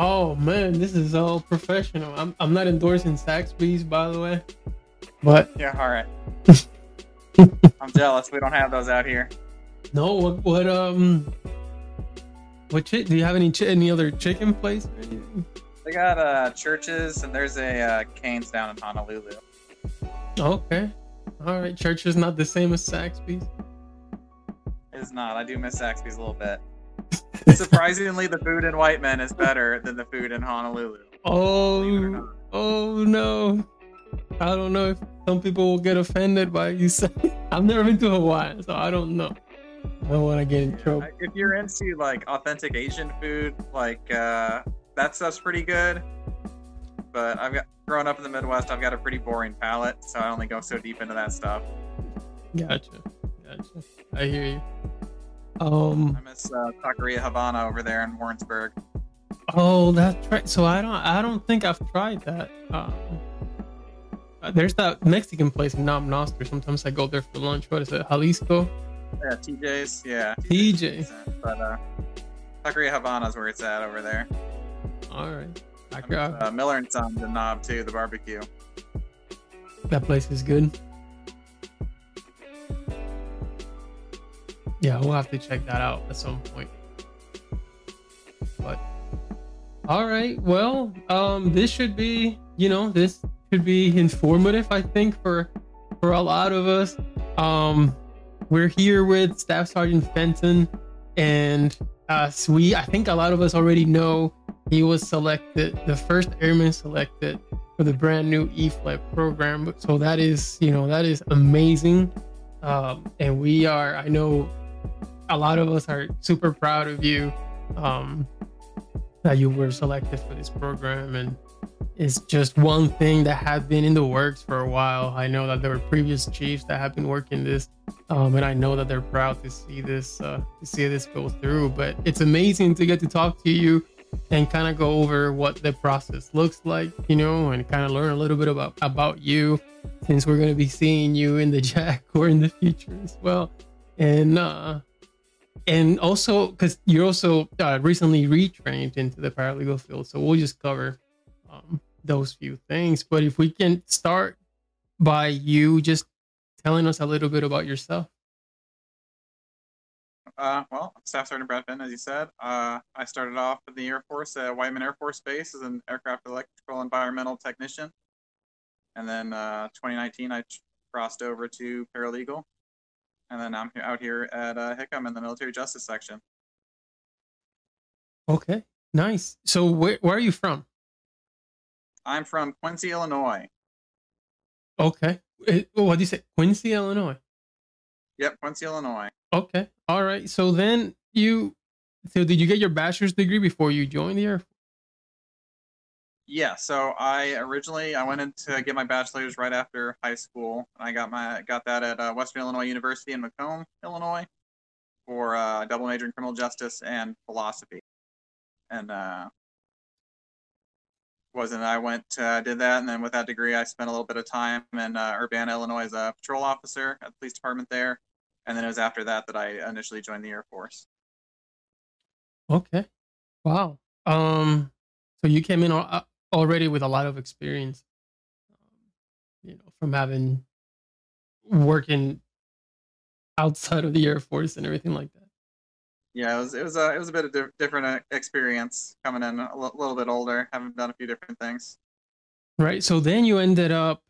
Oh man, this is all professional. I'm I'm not endorsing Zaxby's, by the way. But Yeah, all right. I'm jealous. We don't have those out here. no, what what um, what chi- do you have any chi- any other chicken place? or? They got uh churches and there's a uh, Canes down in Honolulu. Okay, all right. Church is not the same as Zaxby's. It's not. I do miss Zaxby's a little bit. Surprisingly, the food in Whiteman is better than the food in Honolulu. Believe it or Oh, oh no. I don't know if some people will get offended by you saying. I've never been to Hawaii, so I don't know. I don't want to get in trouble. If you're into like authentic Asian food, like uh, that stuff's pretty good. But I've got growing up in the Midwest, I've got a pretty boring palate, so I only go so deep into that stuff. Gotcha. Gotcha. I hear you. Um. I miss uh, Taqueria Havana over there in Warrensburg. Oh, that's right. So I don't. I don't think I've tried that. Um. There's that Mexican place in Knob Noster. Sometimes I go there for lunch. What is it? Jalisco? Yeah, TJ's. Yeah, TJ. But uh, Taqueria Havana's where it's at over there. All right. I I got uh, Miller and Son, the knob too, the barbecue. that place is good. Yeah, we'll have to check that out at some point. But all right, well, um, this should be, you know, this should be informative. I think for for a lot of us. Um, we're here with Staff Sergeant Fenton, and uh, we, I think a lot of us already know he was selected, the first airman selected for the brand new eFlep program. So that is, you know, that is amazing. Um, and we are, I know a lot of us are super proud of you um, that you were selected for this program. And it's just one thing that had been in the works for a while. I know that there were previous chiefs that have been working this, um, and I know that they're proud to see this uh, to see this go through. But it's amazing to get to talk to you and kind of go over what the process looks like, you know, and kind of learn a little bit about about you, since we're going to be seeing you in the JAG or in the future as well, and uh, and also because you're also uh, recently retrained into the paralegal field, so we'll just cover um, those few things. But if we can start by you just telling us a little bit about yourself. Uh, well, Staff Sergeant Brad Fenton, as you said. Uh, I started off in the Air Force at Whiteman Air Force Base as an aircraft electrical environmental technician. And then uh, 2019, I crossed over to paralegal. And then I'm out here at uh, Hickam in the military justice section. Okay, nice. So where where are you from? I'm from Quincy, Illinois. Okay, Eh, what do you say? Quincy, Illinois. Yep, Quincy, Illinois. Okay, all right. So then you, so did you get your bachelor's degree before you joined the Air Force? Yeah, so I originally I went in to get my bachelor's right after high school. and I got my got that at uh, Western Illinois University in Macomb, Illinois, for uh, double major in criminal justice and philosophy. And uh, wasn't I went uh, did that, and then with that degree, I spent a little bit of time in uh, Urbana, Illinois, as a patrol officer at the police department there. And then it was after that that I initially joined the Air Force. Okay, wow. Um, so you came in on uh, already with a lot of experience, um, you know, from having working outside of the Air Force and everything like that. Yeah, it was it was a it was a bit of di- different uh, experience coming in a little bit older, having done a few different things. Right. So then you ended up,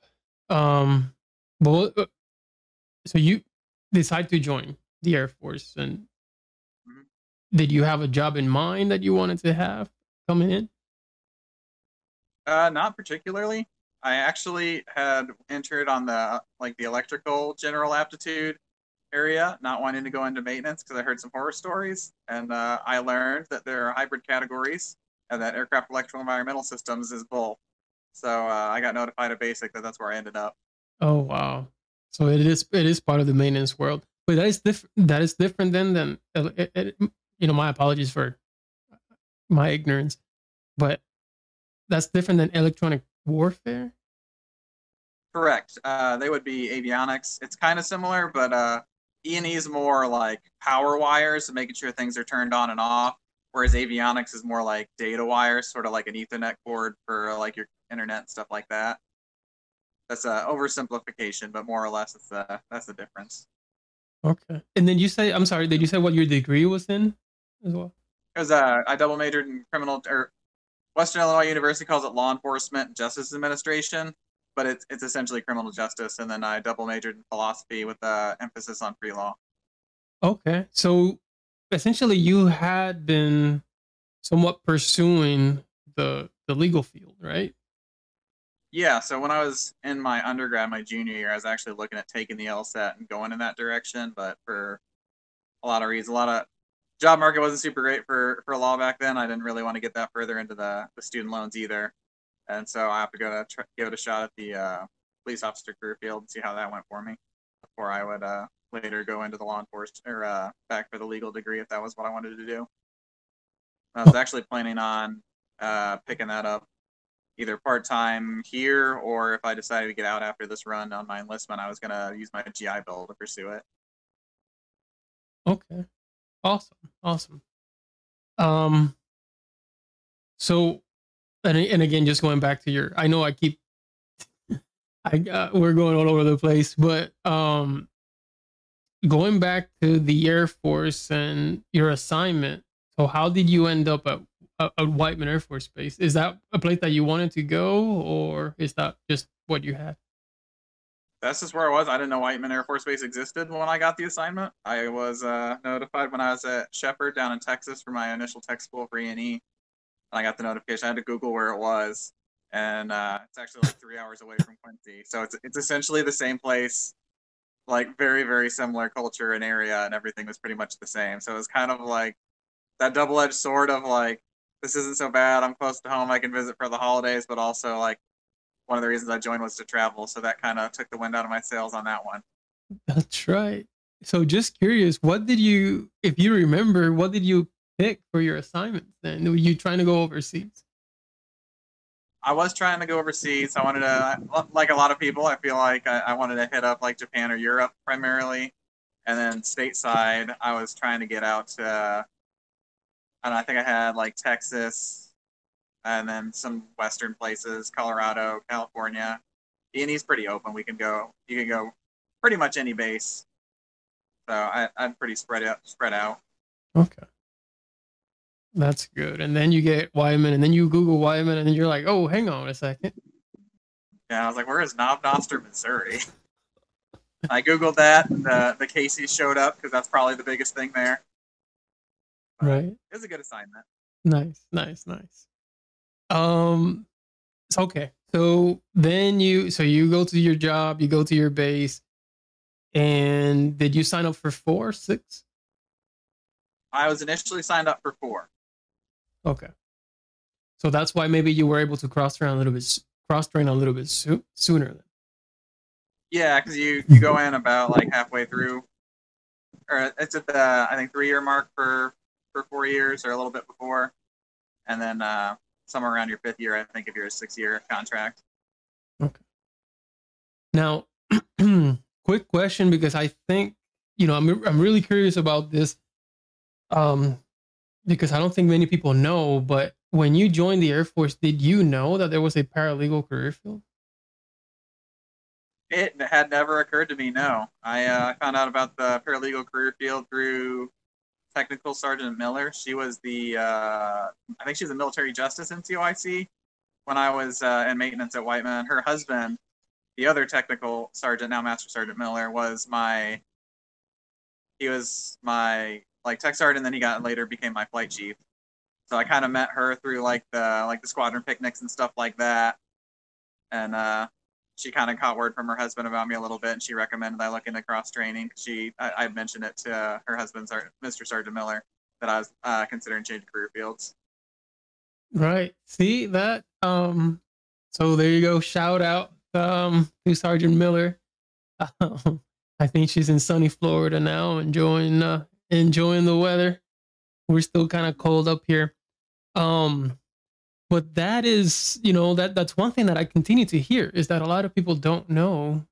um, well, uh, so you decide to join the Air Force, and Mhm. did you have a job in mind that you wanted to have coming in? Uh, not particularly. I actually had entered on the like the electrical general aptitude area, not wanting to go into maintenance because I heard some horror stories, and uh, I learned that there are hybrid categories and that aircraft electrical environmental systems is both. So uh, I got notified at basic that that's where I ended up. Oh wow! So it is it is part of the maintenance world, but that is different. That is different than than uh, it, it, you know. My apologies for my ignorance, but that's different than electronic warfare. Correct. Uh, they would be avionics. It's kind of similar, but uh, E and E is more like power wires and making sure things are turned on and off. whereas avionics is more like data wires, sort of like an Ethernet cord for like your internet and stuff like that. That's a oversimplification, but more or less, it's the that's the difference. Okay. And then you say, I'm sorry, did you say what your degree was in as well? Because uh, I double majored in criminal or Western Illinois University calls it law enforcement justice administration, but it's it's essentially criminal justice. And then I double majored in philosophy with uh, emphasis on pre-law. Okay. So essentially you had been somewhat pursuing the the legal field, right? Yeah, so when I was in my undergrad, my junior year, I was actually looking at taking the LSAT and going in that direction, but for a lot of reasons, a lot of job market wasn't super great for for law back then. I didn't really want to get that further into the the student loans either, and so I have to go to try, give it a shot at the uh, police officer career field and see how that went for me before I would uh, later go into the law enforcement or uh, back for the legal degree if that was what I wanted to do. I was actually planning on uh, picking that up either part time here or if I decided to get out after this run on my enlistment, I was gonna use my GI Bill to pursue it. Okay. Awesome. Awesome. Um so and and again just going back to your I know I keep I uh, we're going all over the place, but um going back to the Air Force and your assignment. So how did you end up at at Whiteman Air Force Base. Is that a place that you wanted to go, or is that just what you had? That's just where I was. I didn't know Whiteman Air Force Base existed when I got the assignment. I was uh, notified when I was at Sheppard down in Texas for my initial tech school for E&E. and I got the notification. I had to Google where it was, and uh, it's actually like three hours away from Quincy. So it's it's essentially the same place, like very very similar culture and area, and everything was pretty much the same. So it was kind of like that double edged sword of like this isn't so bad. I'm close to home. I can visit for the holidays, but also like one of the reasons I joined was to travel. So that kind of took the wind out of my sails on that one. That's right. So just curious, what did you, if you remember, what did you pick for your assignments then? Were you trying to go overseas? I was trying to go overseas. I wanted to, uh, like a lot of people, I feel like I, I wanted to hit up like Japan or Europe primarily. And then stateside, I was trying to get out to and I think I had like Texas, and then some western places, Colorado, California. And he's pretty open. We can go. You can go pretty much any base. So I, I'm pretty spread out. Spread out. Okay. That's good. And then you get Whiteman, and then you Google Whiteman, and then you're like, oh, hang on a second. Yeah, I was like, where is Knob Noster, Missouri? I googled that, and the the Casey's showed up because that's probably the biggest thing there. Right. It was a good assignment. Nice, nice, nice. Um, okay. So then you, so you go to your job, you go to your base, and did you sign up for four, six? I was initially signed up for four. Okay. So that's why maybe you were able to cross train a little bit, cross train a little bit so- sooner. Then. Yeah, because you you go in about like halfway through, or it's at the I think three year mark for for four years or a little bit before, and then uh, somewhere around your fifth year, I think, if you're a six-year contract. Okay. Now, quick question because I think you know I'm I'm really curious about this, um, because I don't think many people know. But when you joined the Air Force, did you know that there was a paralegal career field? It had never occurred to me. No, I uh, found out about the paralegal career field through Technical Sergeant Miller. She was the, uh, I think she was a military justice NCOIC when I was uh, in maintenance at Whiteman. Her husband, the other technical sergeant, now Master Sergeant Miller, was my, he was my like tech sergeant. Then he got later became my flight chief. So I kind of met her through like the like the squadron picnics and stuff like that. And uh, she kind of caught word from her husband about me a little bit, and she recommended I look into cross training. She, I, I mentioned it to her husband, Master Sergeant Miller, that I was uh, considering changing career fields. Right. See that? Um. So there you go. Shout out um to Sergeant Miller. Um, I think she's in sunny Florida now, enjoying uh, enjoying the weather. We're still kind of cold up here. Um, but that is you know that that's one thing that i continue to hear is that a lot of people don't know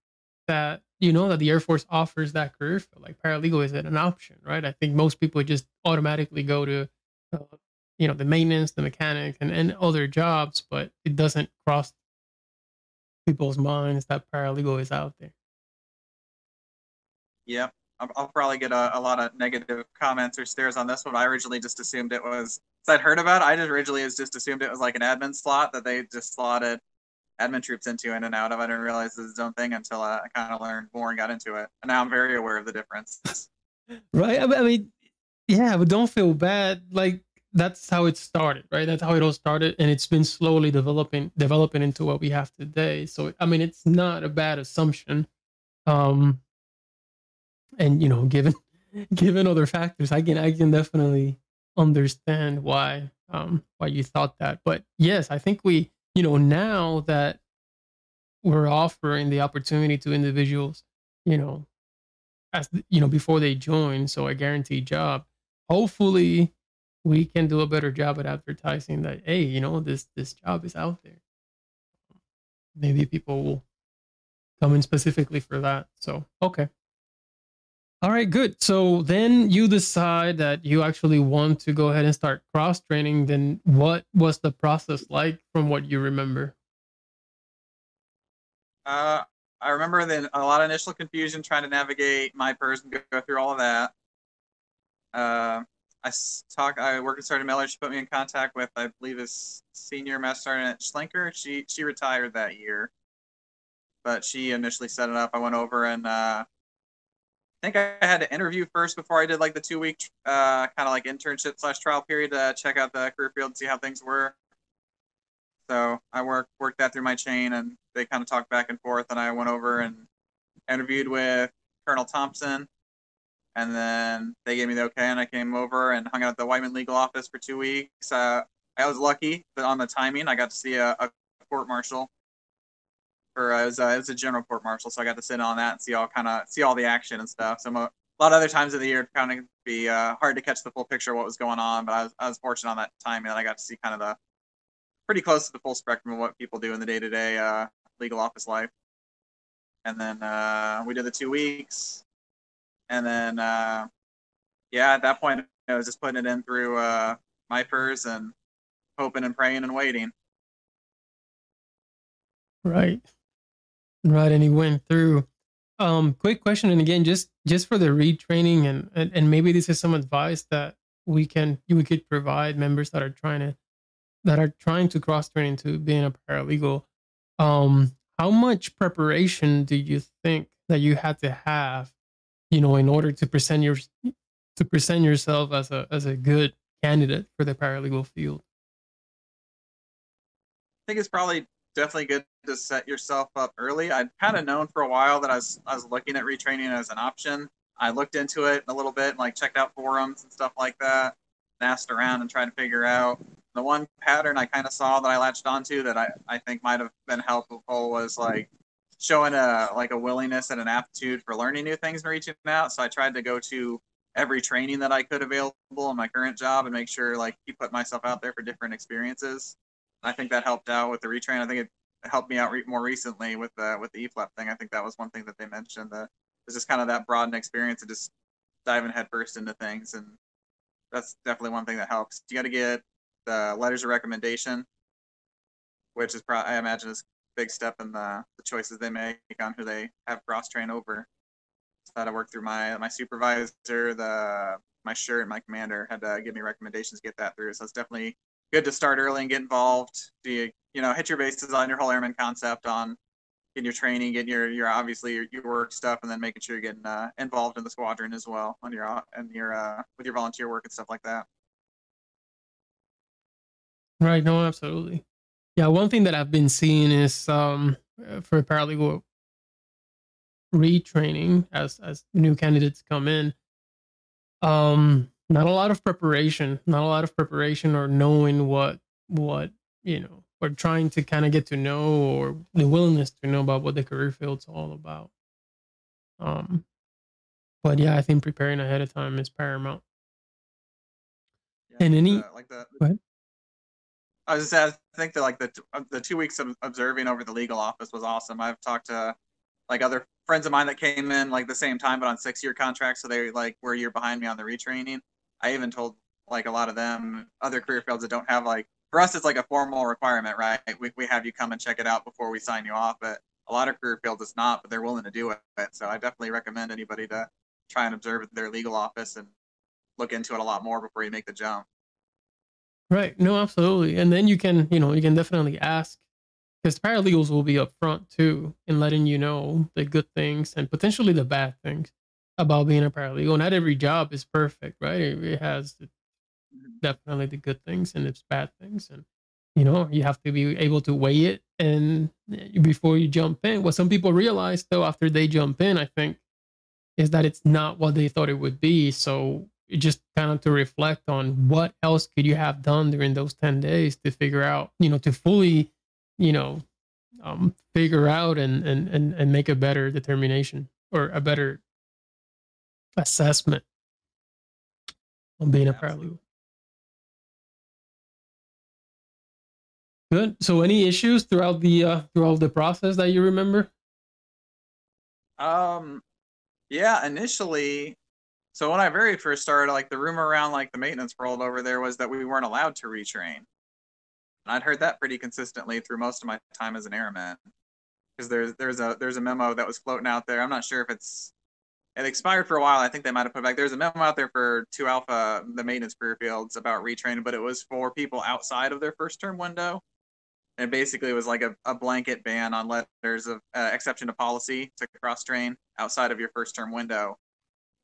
that you know that the air force offers that career field like paralegal is an option right i think most people just automatically go to uh, you know the maintenance, the mechanic, and and other jobs, but it doesn't cross people's minds that paralegal is out there. Yep. I'll, probably get a, a, lot of negative comments or stares on this one. I originally just assumed it was, I'd heard about it. I just originally just assumed it was like an admin slot that they just slotted admin troops into in and out of. I didn't realize it was its own thing until I kind of learned more and got into it. And now I'm very aware of the difference. right. I mean, yeah, but don't feel bad. Like that's how it started, right? That's how it all started, and it's been slowly developing, developing into what we have today. So, I mean, it's not a bad assumption. Um, and you know, given given other factors, I can I can definitely understand why um why you thought that. But yes, I think we, you know, now that we're offering the opportunity to individuals, you know, as you know, before they join, so a guaranteed job. Hopefully, we can do a better job at advertising that hey, you know, this this job is out there. Maybe people will come in specifically for that. So okay. All right, good. So then you decide that you actually want to go ahead and start cross training. Then what was the process like from what you remember? Uh, I remember then a lot of initial confusion trying to navigate my person, go, go through all of that. Uh, I talk. I worked with Sergeant Miller. She put me in contact with, I believe, his senior master sergeant Schlenker. She she retired that year, but she initially set it up. I went over and uh, think I had to interview first before I did like the two week uh, kind of like internship slash trial period to check out the career field and see how things were. So I worked worked that through my chain, and they kind of talked back and forth. And I went over and interviewed with Colonel Thompson, and then they gave me the okay, and I came over and hung out at the Whiteman legal office for two weeks. Uh, I was lucky that on the timing, I got to see a, a court martial or uh, it was, uh, it was a general court martial, so I got to sit on that and see all kind of see all the action and stuff. So a, lot of other times of the year, kind of be uh, hard to catch the full picture of what was going on, but I was, I was fortunate on that time that I got to see kind of the pretty close to the full spectrum of what people do in the day to day legal office life. And then uh, we did the two weeks, and then uh, yeah, at that point I was just putting it in through uh, myPers and hoping and praying and waiting. Right. Right, and he went through. Um, quick question, and again, just just for the retraining, and, and and maybe this is some advice that we can we could provide members that are trying to that are trying to cross train into being a paralegal. Um, how much preparation do you think that you had to have, you know, in order to present your to present yourself as a as a good candidate for the paralegal field? I think it's probably definitely good to set yourself up early. I'd kind of known for a while that I was I was looking at retraining as an option. I looked into it a little bit, and like checked out forums and stuff like that, and asked around and tried to figure out. The one pattern I kind of saw that I latched onto that I, I think might have been helpful was like showing a like a willingness and an aptitude for learning new things and reaching out. So I tried to go to every training that I could available in my current job and make sure like keep put myself out there for different experiences. I think that helped out with the retrain. I think it helped me out re- more recently with the with the eFlep thing. I think that was one thing that they mentioned. That was just kind of that broadened experience and just diving headfirst into things, and that's definitely one thing that helps. You got to get the letters of recommendation, which is probably I imagine is a big step in the, the choices they make on who they have cross train over. So I had to work through my my supervisor, the my shirt, my commander had to give me recommendations to get that through. So it's definitely good to start early and get involved. Do you, you know, hit your bases on your whole airman concept on getting your training, getting your, your obviously your, your work stuff, and then making sure you're getting uh, involved in the squadron as well on your and your uh, with your volunteer work and stuff like that. Right. No, absolutely. Yeah. One thing that I've been seeing is um, for paralegal retraining as as new candidates come in. Um, not a lot of preparation not a lot of preparation or knowing what what you know or trying to kind of get to know or the willingness to know about what the career field's all about um but yeah i think preparing ahead of time is paramount yeah, and any the, like the, go ahead. I was just saying, I think that like the uh, the two weeks of observing over the legal office was awesome. I've talked to like other friends of mine that came in like the same time but on six year contracts, so they like were a year behind me on the retraining, I even told like a lot of them other career fields that don't have like for us it's like a formal requirement, right? We we have you come and check it out before we sign you off, but a lot of career fields it's not, but they're willing to do it. So I definitely recommend anybody to try and observe their legal office and look into it a lot more before you make the jump. Right. No, absolutely. And then you can, you know, you can definitely ask because paralegals will be upfront too in letting you know the good things and potentially the bad things about being a paralegal. Not every job is perfect, right? It has definitely the good things and its bad things, and you know you have to be able to weigh it and eh, before you jump in. What some people realize though after they jump in, I think, is that it's not what they thought it would be. So just kind of to reflect on what else could you have done during those 10 days to figure out you know to fully you know um figure out and and and, and make a better determination or a better assessment on being a paralegal good so any issues throughout the uh throughout the process that you remember um yeah initially so when I very first started, like the rumor around like the maintenance world over there was that we weren't allowed to retrain. And I'd heard that pretty consistently through most of my time as an airman. Because there's there's a there's a memo that was floating out there. I'm not sure if it's it expired for a while. I think they might have put back. There's a memo out there for two alpha, the maintenance career fields about retraining, but it was for people outside of their first term window. And basically, it was like a, a blanket ban on letters of uh, exception to policy to cross train outside of your first term window.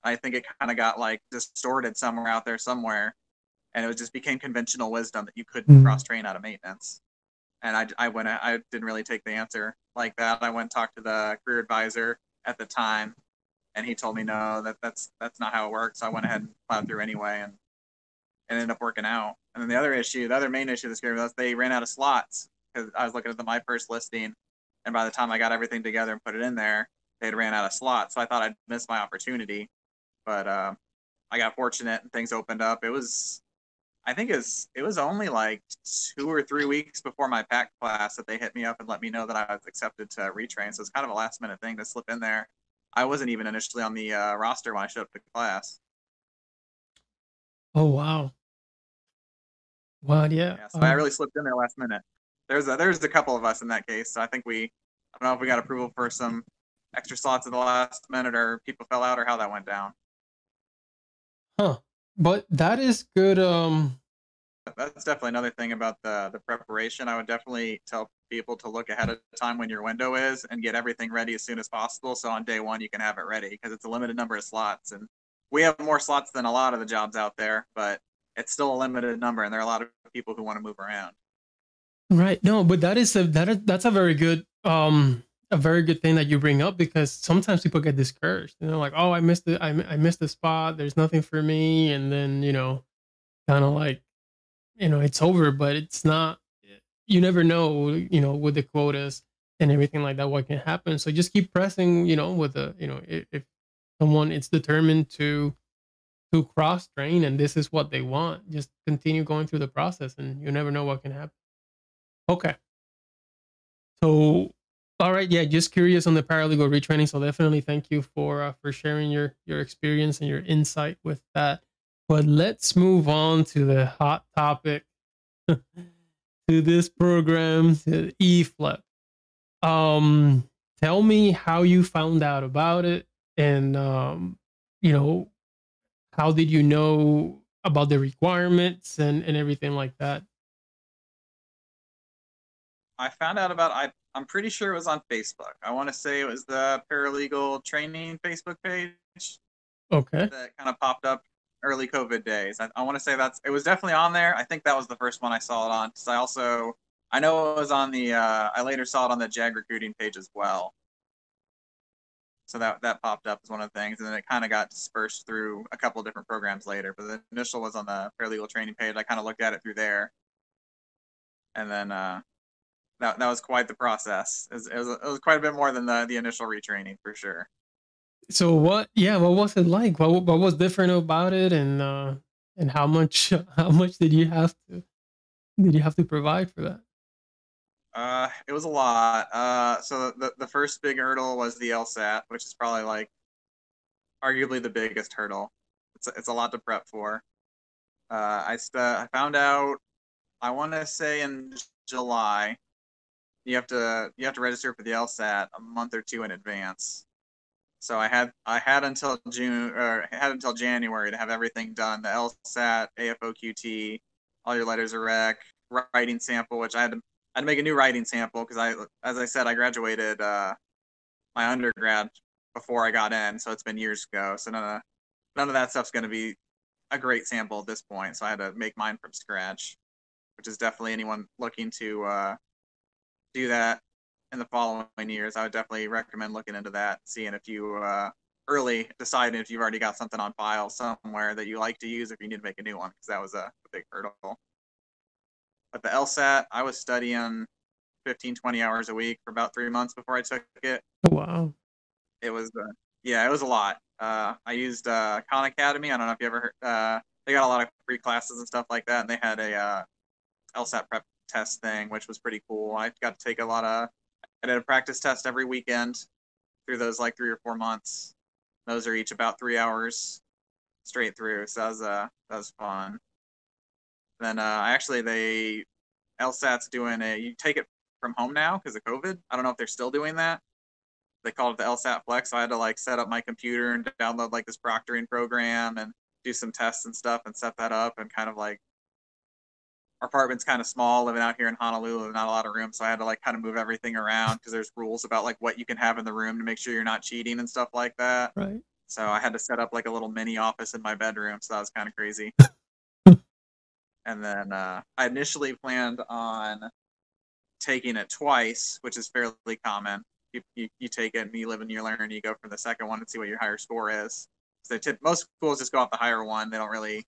I think it kind of got like distorted somewhere out there somewhere, and it just became conventional wisdom that you couldn't mm-hmm. cross train out of maintenance. And I, I went, I didn't really take the answer like that. I went and talked to the career advisor at the time, and he told me no, that that's that's not how it works. So I went ahead and plowed through anyway, and it ended up working out. And then the other issue, the other main issue this year was they ran out of slots because I was looking at the my first listing, and by the time I got everything together and put it in there, they had ran out of slots. So I thought I'd miss my opportunity but uh, I got fortunate and things opened up. It was, I think it was, it was only like two or three weeks before my PAC class that they hit me up and let me know that I was accepted to retrain. So it's kind of a last minute thing to slip in there. I wasn't even initially on the uh, roster when I showed up to class. Oh wow! Wow, yeah. yeah so um, I really slipped in there last minute. There's a, there's a couple of us in that case. So I think we, I don't know if we got approval for some extra slots at the last minute or people fell out or how that went down. Huh. But that is good. Um, that's definitely another thing about the the preparation. I would definitely tell people to look ahead of time when your window is and get everything ready as soon as possible. So on day one you can have it ready because it's a limited number of slots, and we have more slots than a lot of the jobs out there, but it's still a limited number, and there are a lot of people who want to move around. Right. No, but that is a that is, that's a very good um a very good thing that you bring up because sometimes people get discouraged. You know, like, oh, I missed the I, I missed the spot. There's nothing for me, and then you know, kind of like, you know, it's over. But it's not. You never know. You know, with the quotas and everything like that, what can happen. So just keep pressing. You know, with the you know, if, if someone is determined to to cross train and this is what they want, just continue going through the process, and you never know what can happen. Okay. So all right, yeah, just curious on the paralegal retraining. So definitely thank you for uh, for sharing your your experience and your insight with that. But let's move on to the hot topic to this program, eFlep. Um, tell me how you found out about it, and um, you know, how did you know about the requirements and and everything like that? I found out about I I'm pretty sure it was on Facebook. I want to say it was the paralegal training Facebook page. Okay. That kind of popped up early COVID days. I, I want to say that's it was definitely on there. I think that was the first one I saw it on. Because I also I know it was on the uh, I later saw it on the JAG recruiting page as well. So that that popped up as one of the things, and then it kind of got dispersed through a couple different programs later. But the initial was on the paralegal training page. I kind of looked at it through there, and then uh, that that was quite the process. It was, it was, it was quite a bit more than the the initial retraining for sure. So what? Yeah, what was it like? What what was different about it, and uh, and how much how much did you have to did you have to provide for that? Uh, it was a lot. Uh, so the the first big hurdle was the LSAT, which is probably like arguably the biggest hurdle. It's a, it's a lot to prep for. Uh, I st- I found out. I want to say in July. You have to you have to register for the LSAT a month or two in advance. So I had I had until June or had until January to have everything done. The LSAT, AFOQT, all your letters of rec, writing sample, which I had to I had to make a new writing sample because I as I said I graduated uh, my undergrad before I got in, so it's been years ago. So none of none of that stuff's going to be a great sample at this point. So I had to make mine from scratch, which is definitely anyone looking to uh, do that in the following years. I would definitely recommend looking into that, seeing if you uh, early deciding if you've already got something on file somewhere that you like to use, if you need to make a new one, because that was a, big hurdle. But the LSAT, I was studying 15, 20 hours a week for about three months before I took it. Wow. It was, uh, yeah, it was a lot. Uh, I used uh, Khan Academy. I don't know if you ever heard. Uh, they got a lot of free classes and stuff like that, and they had a uh, LSAT prep test thing, which was pretty cool. I got to take a lot of. I did a practice test every weekend through those like three or four months. Those are each about three hours straight through, so that was uh that was fun. Then uh, actually they LSAT's doing a you take it from home now because of COVID. I don't know if they're still doing that. They called it the LSAT Flex. So I had to like set up my computer and download like this proctoring program and do some tests and stuff and set that up and kind of like our apartment's kind of small living out here in Honolulu, not a lot of room. So I had to like kind of move everything around because there's rules about like what you can have in the room to make sure you're not cheating and stuff like that. Right. So I had to set up like a little mini office in my bedroom. So that was kind of crazy. and then uh, I initially planned on taking it twice, which is fairly common. You, you, you take it and you live and you learn, and you go for the second one and see what your higher score is. So tip, most schools just go off the higher one. They don't really,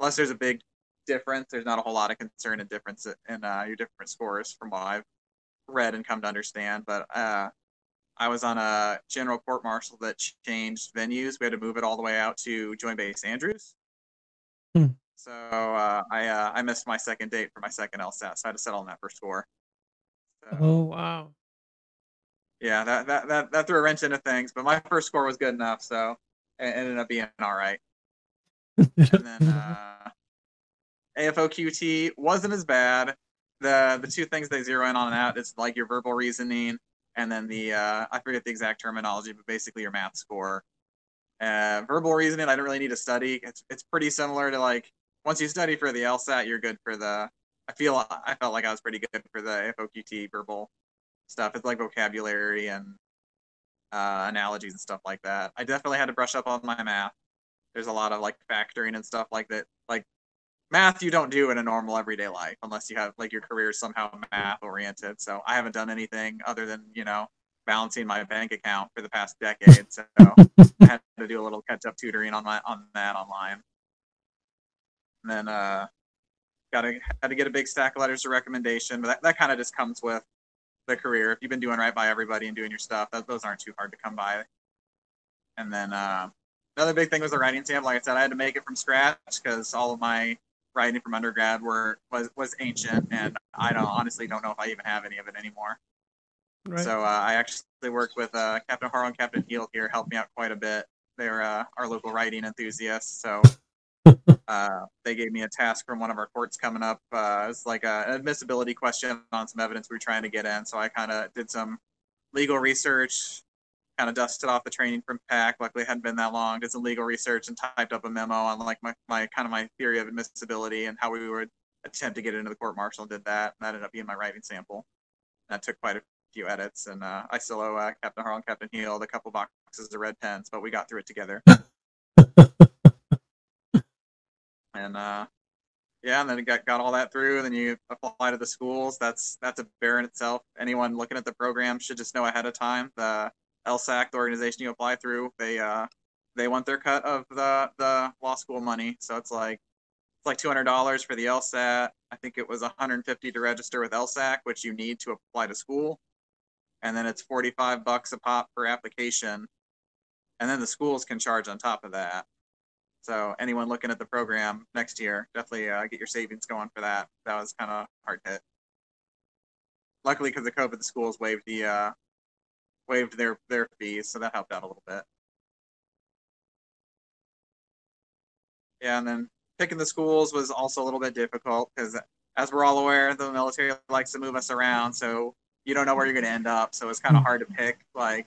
unless there's a big difference. There's not a whole lot of concern and difference in uh, your different scores from what I've read and come to understand. But uh, I was on a general court martial that changed venues. We had to move it all the way out to Joint Base Andrews. Hmm. So uh, I uh, I missed my second date for my second LSAT, so I had to settle on that first score. So, Oh wow. yeah, that, that that that threw a wrench into things, but my first score was good enough, so it ended up being all right. And then uh, AFOQT wasn't as bad. The the two things they zero in on and out is like your verbal reasoning and then the uh, I forget the exact terminology, but basically your math score. Uh, verbal reasoning, I didn't really need to study. It's it's pretty similar to like once you study for the LSAT, you're good for the. I feel I felt like I was pretty good for the FOQT verbal stuff. It's like vocabulary and uh, analogies and stuff like that. I definitely had to brush up on my math. There's a lot of like factoring and stuff like that. Like math, you don't do in a normal everyday life unless you have like your career is somehow math oriented. So I haven't done anything other than you know balancing my bank account for the past decade. So I had to do a little catch up tutoring on my on that online. And then uh, got to had to get a big stack of letters of recommendation, but that, that kind of just comes with the career. If you've been doing right by everybody and doing your stuff, that, those aren't too hard to come by. And then uh, another big thing was the writing sample. Like I said, I had to make it from scratch because all of my writing from undergrad were was was ancient, and I don't honestly don't know if I even have any of it anymore. Right. So uh, I actually worked with uh, Captain Harlow and Captain Heald here, helped me out quite a bit. They're uh, our local writing enthusiasts, so uh, they gave me a task from one of our courts coming up. Uh, it's like a, an admissibility question on some evidence we were trying to get in. So I kind of did some legal research, kind of dusted off the training from PAC. Luckily, it hadn't been that long. Did some legal research and typed up a memo on like my, my kind of my theory of admissibility and how we would attempt to get into the court martial. Did that, and that ended up being my writing sample. That took quite a few edits, and uh, I still owe uh, Captain Harlan, Captain Heald a couple boxes of red pens, but we got through it together. and uh, yeah, and then it got, got all that through, and then you apply to the schools. That's that's a bear in itself. Anyone looking at the program should just know ahead of time. The LSAC, the organization you apply through, they uh, they want their cut of the the law school money. So it's like it's like two hundred dollars for the LSAT. I think it was one hundred fifty to register with LSAC, which you need to apply to school, and then it's forty five bucks a pop per application, and then the schools can charge on top of that. So anyone looking at the program next year, definitely uh, get your savings going for that. That was kind of hard hit. Luckily, because of COVID, the schools waived the uh, waived their their fees, so that helped out a little bit. Yeah, and then picking the schools was also a little bit difficult because, as we're all aware, the military likes to move us around, so you don't know where you're going to end up. So it's kind of mm-hmm. hard to pick, like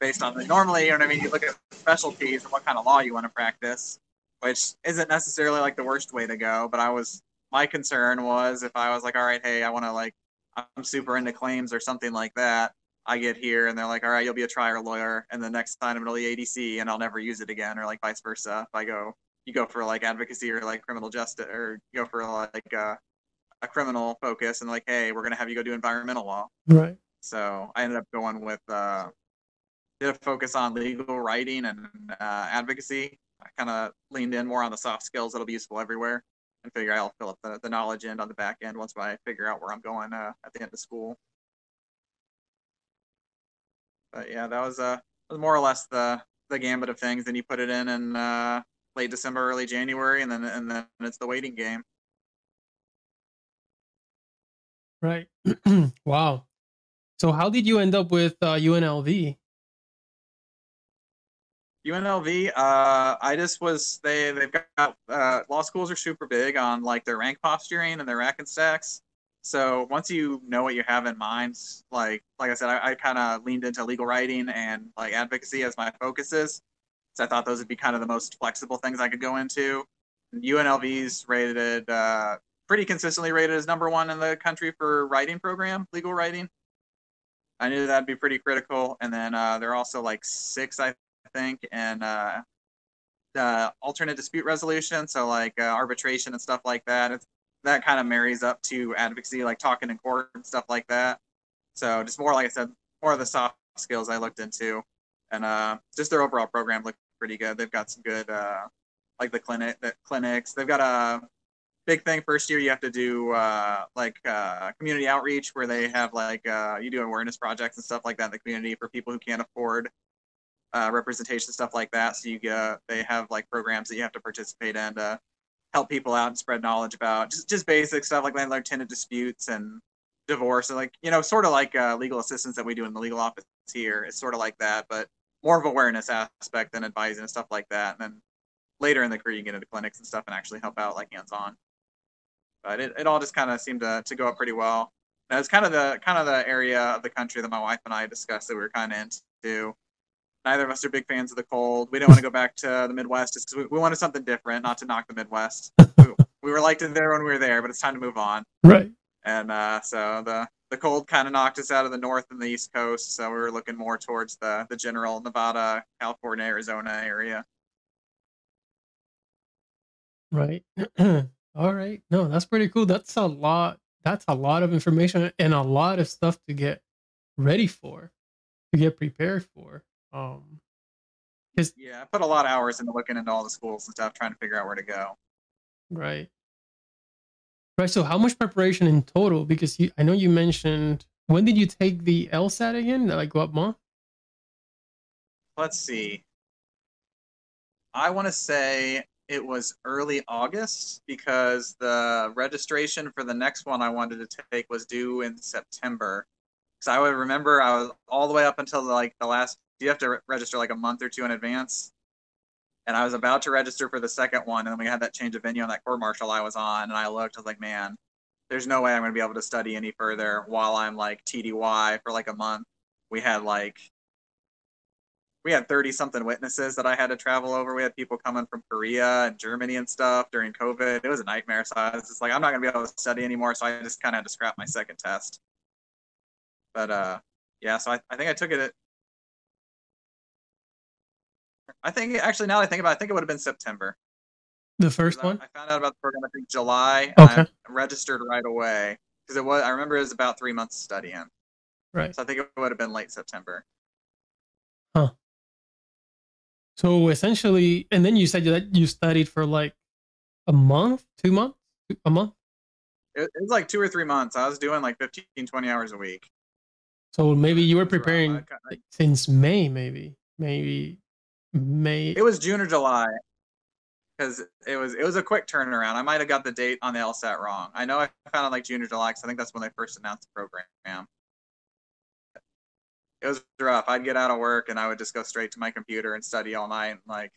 based on the normally, you know what I mean. You look at specialties and what kind of law you want to practice, which isn't necessarily like the worst way to go. But I was my concern was if I was like, all right, hey, I want to like I'm super into claims or something like that. I get here and they're like, all right, you'll be a trial lawyer, and the next time it'll be ADC, and I'll never use it again, or like vice versa. If I go, you go for like advocacy or like criminal justice, or go for like uh, a criminal focus, and like, hey, we're gonna have you go do environmental law. Right. So I ended up going with uh, did a focus on legal writing and uh, advocacy. I kind of leaned in more on the soft skills that'll be useful everywhere, and figure I'll fill up the, the knowledge end on the back end once I figure out where I'm going uh, at the end of school. But yeah, that was uh was more or less the the gambit of things. Then you put it in in uh, late December, early January, and then and then it's the waiting game. Right. wow. So how did you end up with uh, UNLV? UNLV, uh, I just was they they've got uh, law schools are super big on like their rank posturing and their rack and stacks. So once you know what you have in mind, like like I said, I, I kind of leaned into legal writing and like advocacy as my focuses. So I thought those would be kind of the most flexible things I could go into. UNLV's rated uh, pretty consistently rated as number one in the country for writing program, legal writing. I knew that'd be pretty critical. And then uh, they're also like six, I think, and uh, alternate dispute resolution, so like uh, arbitration and stuff like that. It's, that kind of marries up to advocacy, like talking in court and stuff like that. So just more, like I said, more of the soft skills I looked into, and uh, just their overall program looked pretty good. They've got some good, uh, like the clinic, the clinics. They've got a big thing first year. You have to do uh, like uh, community outreach, where they have like uh, you do awareness projects and stuff like that in the community for people who can't afford uh, representation stuff like that. So you get they have like programs that you have to participate in to help people out and spread knowledge about just just basic stuff like landlord tenant disputes and divorce and like you know sort of like uh, legal assistance that we do in the legal office here. It's sort of like that, but more of awareness aspect than advising and stuff like that. And then later in the career, you get into clinics and stuff and actually help out like hands on. But it, it all just kind of seemed to, to go up pretty well. that was kind of the kind of the area of the country that my wife and I discussed that we were kind of into neither of us are big fans of the cold. We don't want to go back to the Midwest just because we, we, wanted something different, not to knock the Midwest. we, we, were liked it there when we were there, but it's time to move on. Right. And uh, so the the cold kind of knocked us out of the North and the East Coast, so we were looking more towards the the general Nevada, California, Arizona area. Right. All right. No, that's pretty cool. That's a lot. That's a lot of information and a lot of stuff to get ready for, to get prepared for. Um, because yeah, I put a lot of hours into looking into all the schools and stuff, trying to figure out where to go. Right. Right. So, how much preparation in total? Because you, I know you mentioned when did you take the LSAT again? Like what month? Let's see. I want to say it was early August because the registration for the next one I wanted to take was due in September. Because I would remember I was all the way up until the, like the last you have to re- register like a month or two in advance. And I was about to register for the second one, and then we had that change of venue on that court martial I was on, and I looked, I was like, man, there's no way I'm going to be able to study any further while I'm like TDY for like a month. We had like we had 30 something witnesses that I had to travel over. We had people coming from Korea and Germany and stuff during COVID. It was a nightmare. So I was just like, I'm not gonna be able to study anymore. So I just kind of had to scrap my second test. But uh, yeah, so I, I think I took it I think actually now that I think about it, I think it would have been September. The first one? I, found out about the program I think July. Okay. I registered right away because it was. I remember it was about three months studying. Right. So I think it would have been late September. Huh. So essentially, and then you said that you studied for like a month, two months, a month. It, it was like two or three months. I was doing like 15, 20 hours a week. So maybe you were preparing like, since May, maybe, maybe May. It was June or July because it was it was a quick turnaround. I might have got the date on the LSAT wrong. I know I found it like June or July because I think that's when they first announced the program. It was rough. I'd get out of work and I would just go straight to my computer and study all night and like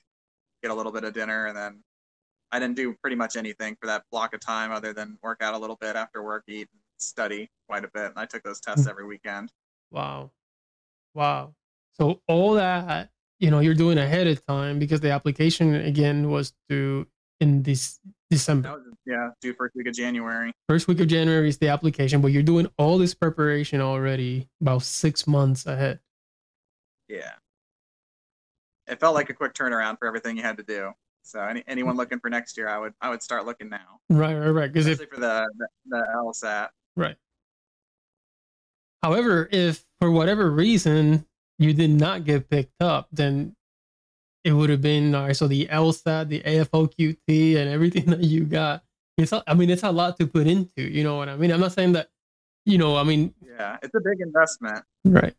get a little bit of dinner and then I didn't do pretty much anything for that block of time other than work out a little bit after work, eat, and study quite a bit. And I took those tests hmm. every weekend. Wow. Wow. So all that, you know, you're doing ahead of time because the application again was due in this December. Was, yeah, due first week of January. First week of January is the application, but you're doing all this preparation already about six months ahead. Yeah. It felt like a quick turnaround for everything you had to do. So any, anyone looking for next year, I would I would start looking now. Right, right, right. Because Especially for the, the the LSAT. Right. However, if for whatever reason you did not get picked up, then it would have been all right. So the LSAT, the AFOQT, and everything that you got, it's a, I mean, it's a lot to put into. You know what I mean? I'm not saying that, you know, I mean, Yeah, it's a big investment. right.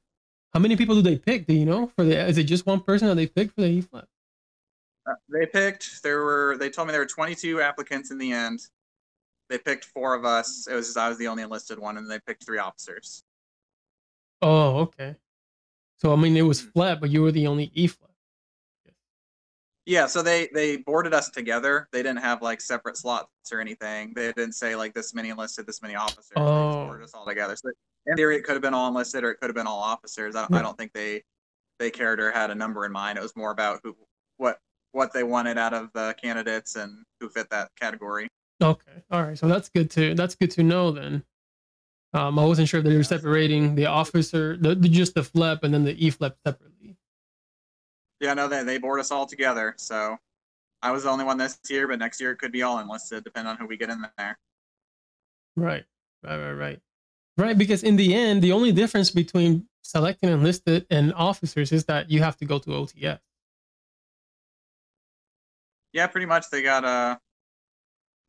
How many people do they pick? Do you know? For the is it just one person that they picked for the E flat? Uh, they picked. There were. They told me there were 22 applicants in the end. They picked four of us. It was I was the only enlisted one, and they picked three officers. Oh, okay. So I mean, it was flat, but you were the only E flat. Yeah, so they they boarded us together. They didn't have like separate slots or anything. They didn't say like this many enlisted, this many officers. They just Oh. boarded us all together. So in theory, it could have been all enlisted or it could have been all officers. I don't, Right. I don't think they they cared or had a number in mind. It was more about who what what they wanted out of the candidates and who fit that category. Okay. All right. So that's good to that's good to know then. Um, I wasn't sure if they were separating the officer, the, the just the flep, and then the E flep separately. Yeah, no, they they board us all together. So I was the only one this year, but next year it could be all enlisted, depending on who we get in there. Right. Right. Right. Right. Right. Because in the end, the only difference between selecting enlisted and officers is that you have to go to OTS. Yeah, pretty much. They got uh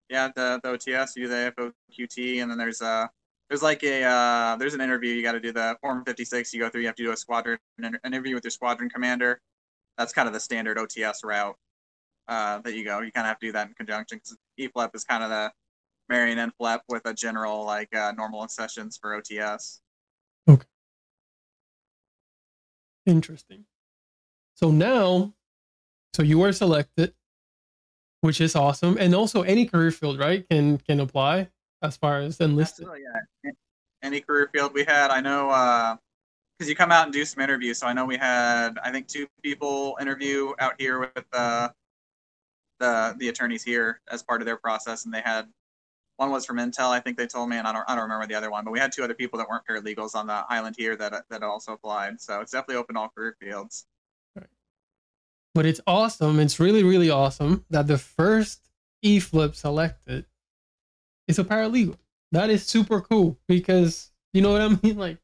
yeah, the, the OTS, you do the FOQT, and then there's uh there's like a uh there's an interview you got to do the form 56 you go through you have to do a squadron an interview with your squadron commander that's kind of the standard ots route uh that you go you kind of have to do that in conjunction because eflep is kind of the marrying and flep with a general like uh, normal sessions for ots Okay. Interesting. So now, so you were selected, which is awesome, and also any career field, right, can can apply as far as enlisted. Absolutely, yeah. Any career field we had, I know, because you come out and do some interviews. So I know we had, I think, two people interview out here with uh, the the attorneys here as part of their process, and they had one was from Intel, I think they told me, and I don't, I don't remember the other one, but we had two other people that weren't paralegals on the island here that that also applied. So it's definitely open to all career fields. But it's awesome. It's really, really awesome that the first E flip selected is a paralegal. That is super cool because you know what I mean? Like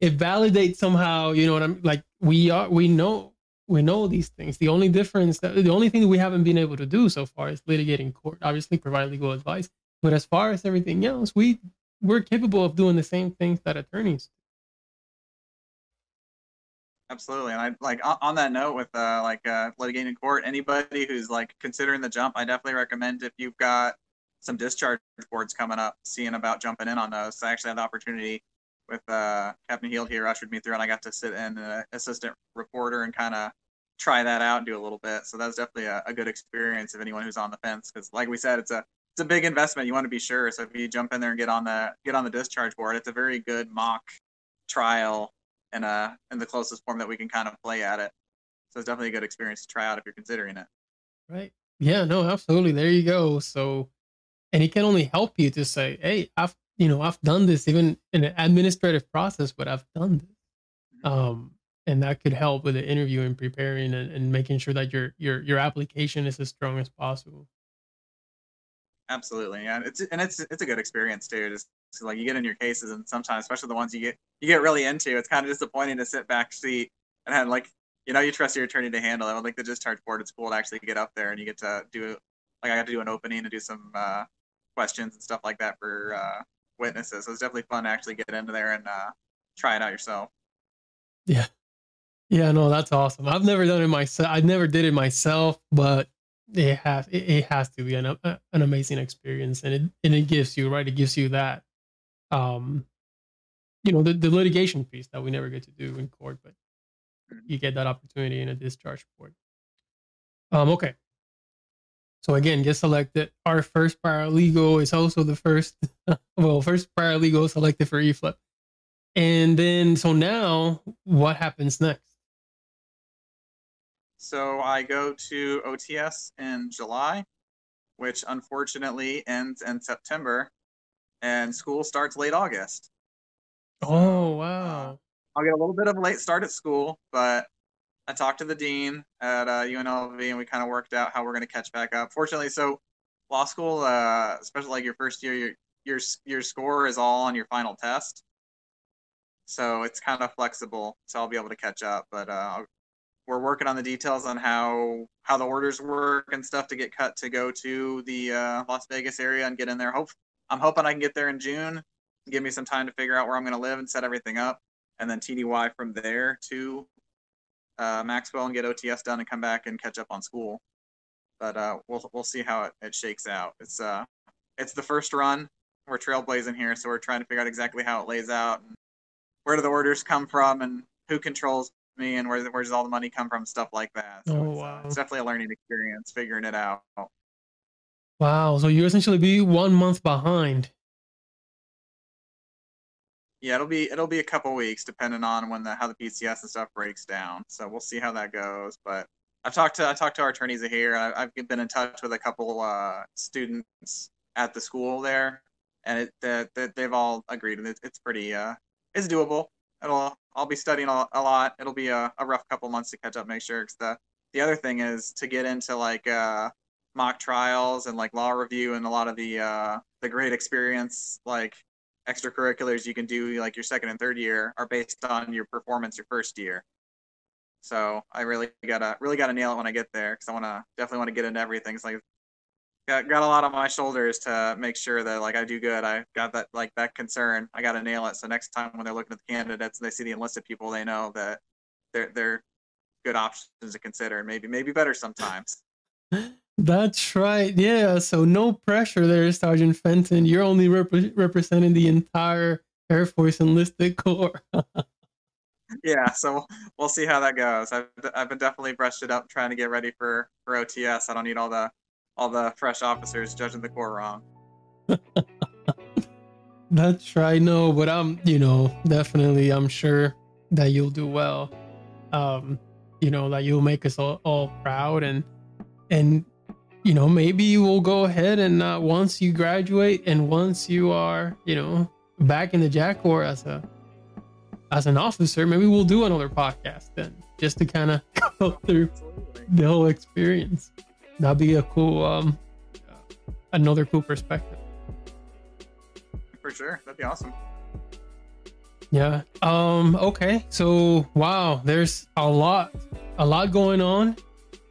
it validates somehow, you know what I'm like we are we know we know these things. The only difference that the only thing that we haven't been able to do so far is litigate in court, obviously provide legal advice. But as far as everything else, we we're capable of doing the same things that attorneys Absolutely, and I like on, that note with uh, like uh, litigating in court. Anybody who's like considering the jump, I definitely recommend if you've got some discharge boards coming up, seeing about jumping in on those. I actually had the opportunity with uh, Captain Heald here ushered me through, and I got to sit in an assistant reporter and kind of try that out and do a little bit. So that's definitely a, a good experience of anyone who's on the fence, because like we said, it's a it's a big investment. You want to be sure. So if you jump in there and get on the get on the discharge board, it's a very good mock trial in a in the closest form that we can kind of play at it. So it's definitely a good experience to try out if you're considering it. Right. Yeah, no, absolutely. There you go. So and it can only help you to say, hey, I've you know, I've done this even in an administrative process, but I've done this. Um and that could help with the interview and preparing and, and making sure that your your your application is as strong as possible. Absolutely, yeah. It's and it's it's a good experience too. Just so, like you get in your cases, and sometimes, especially the ones you get you get really into, it's kind of disappointing to sit back seat and have like you know you trust your attorney to handle it. Like the discharge board, it's cool to actually get up there and you get to do like I got to do an opening and do some uh, questions and stuff like that for uh, witnesses. So it's definitely fun to actually get into there and uh, try it out yourself. Yeah. Yeah, no, that's awesome. I've never done it myself. I never did it myself, but it has it, it has to be an uh, an amazing experience, and it and it gives you right. It gives you that, um, you know, the, the litigation piece that we never get to do in court, but you get that opportunity in a discharge court. Um, okay. So again, get selected. Our first paralegal is also the first, well, first paralegal selected for eFlep. And then, so now what happens next? So I go to OTS in July, which unfortunately ends in September, and school starts late August. Oh, wow. Uh, I'll get a little bit of a late start at school, but I talked to the dean at uh, UNLV and we kind of worked out how we're going to catch back up. Fortunately, so law school, uh, especially like your first year, your your your score is all on your final test, so it's kind of flexible. So I'll be able to catch up. But uh, we're working on the details on how how the orders work and stuff to get cut to go to the uh, Las Vegas area and get in there. Hope I'm hoping I can get there in June. Give me some time to figure out where I'm going to live and set everything up, and then TDY from there to uh, Maxwell and get OTS done and come back and catch up on school. But uh, we'll we'll see how it, it shakes out. It's uh it's the first run. We're trailblazing here, so we're trying to figure out exactly how it lays out and where do the orders come from and who controls me and where where does all the money come from, stuff like that. So oh it's, wow! Uh, it's definitely a learning experience figuring it out. Wow! So you essentially be one month behind yeah, it'll be it'll be a couple weeks depending on when the how the PCS and stuff breaks down. So we'll see how that goes. But I've talked to I talked to our attorneys here. I, have been in touch with a couple uh, students at the school there, and that they, they've all agreed, and it, it's pretty uh it's doable. It'll I'll be studying a, a lot. It'll be a, a rough couple months to catch up, make sure. Cause the the other thing is to get into like uh mock trials and like law review and a lot of the uh the great experience like extracurriculars you can do like your second and third year are based on your performance your first year. So I really gotta really gotta nail it when I get there because I want to definitely want to get into everything. It's like got got a lot on my shoulders to make sure that like I do good. I got that like that concern. I gotta nail it. So next time when they're looking at the candidates and they see the enlisted people, they know that they're they're good options to consider and maybe maybe better sometimes. That's right. Yeah. So no pressure there, Sergeant Fenton. You're only rep- representing the entire Air Force enlisted corps. yeah. So we'll see how that goes. I've, I've been definitely brushed it up trying to get ready for, for OTS. I don't need all the all the fresh officers judging the corps wrong. That's right. No, but I'm, you know, definitely, I'm sure that you'll do well. Um, you know, that you'll make us all, all proud and and you know, maybe you will go ahead and uh, once you graduate and once you are, you know, back in the JAG Corps as a as an officer, maybe we'll do another podcast then, just to kind of go through the whole experience. That'd be a cool, um, another cool perspective. For sure, that'd be awesome. Yeah. Um. Okay. So wow, there's a lot, a lot going on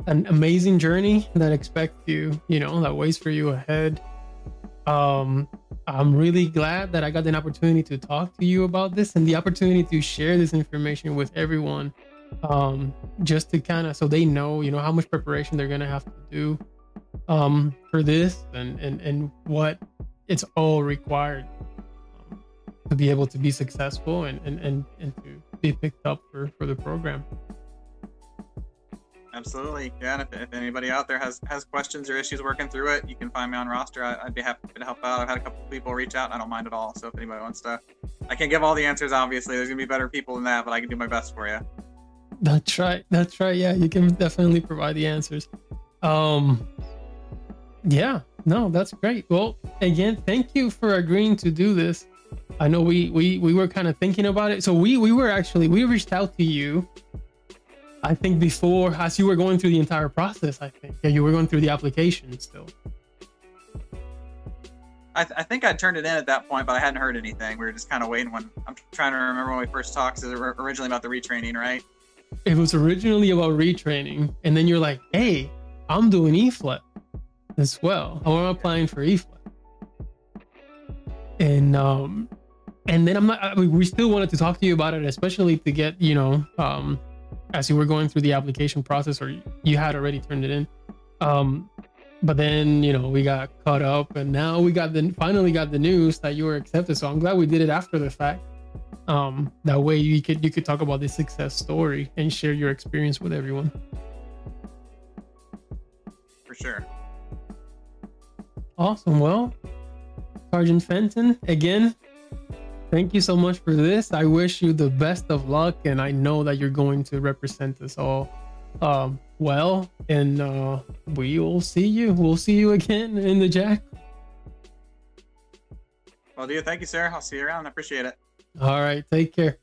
an amazing journey that expects you, you know, that waits for you ahead. Um, I'm really glad that I got an opportunity to talk to you about this and the opportunity to share this information with everyone. Um, just to kind of so they know, you know, how much preparation they're gonna have to do um for this and and and what it's all required um, to be able to be successful and and and, and to be picked up for for the program. Absolutely. Yeah. If, if, anybody out there has, has questions or issues working through it, you can find me on roster. I, would be happy to help out. I've had a couple people reach out. I don't mind at all. So if anybody wants to, I can't give all the answers, obviously. There's going to be better people than that, but I can do my best for you. That's right. That's right. Yeah. You can definitely provide the answers. Um, yeah. No, that's great. Well, again, thank you for agreeing to do this. I know we we we were kind of thinking about it. So we we were actually we reached out to you I think before, as you were going through the entire process, I think yeah, you were going through the application still. I, th- I think I turned it in at that point, but I hadn't heard anything. We were just kind of waiting. When I'm trying to remember when we first talked, it was originally about the retraining, right? It was originally about retraining, and then you're like, "Hey, I'm doing eFlep as well. I'm applying for eFlep," and um, and then I'm not. I mean, we still wanted to talk to you about it, especially to get you know um as you were going through the application process or you had already turned it in. Um but then you know we got caught up and now we got the finally got the news that you were accepted. So i'm glad we did it after the fact. Um that way you could you could talk about the success story and share your experience with everyone. For sure. Awesome. Well, Sergeant Fenton, again, thank you so much for this. I wish you the best of luck, and I know that you're going to represent us all um, well. And uh, we will see you. We'll see you again in the JAG. Well, do? Thank you, sir. I'll see you around. I appreciate it. All right. Take care.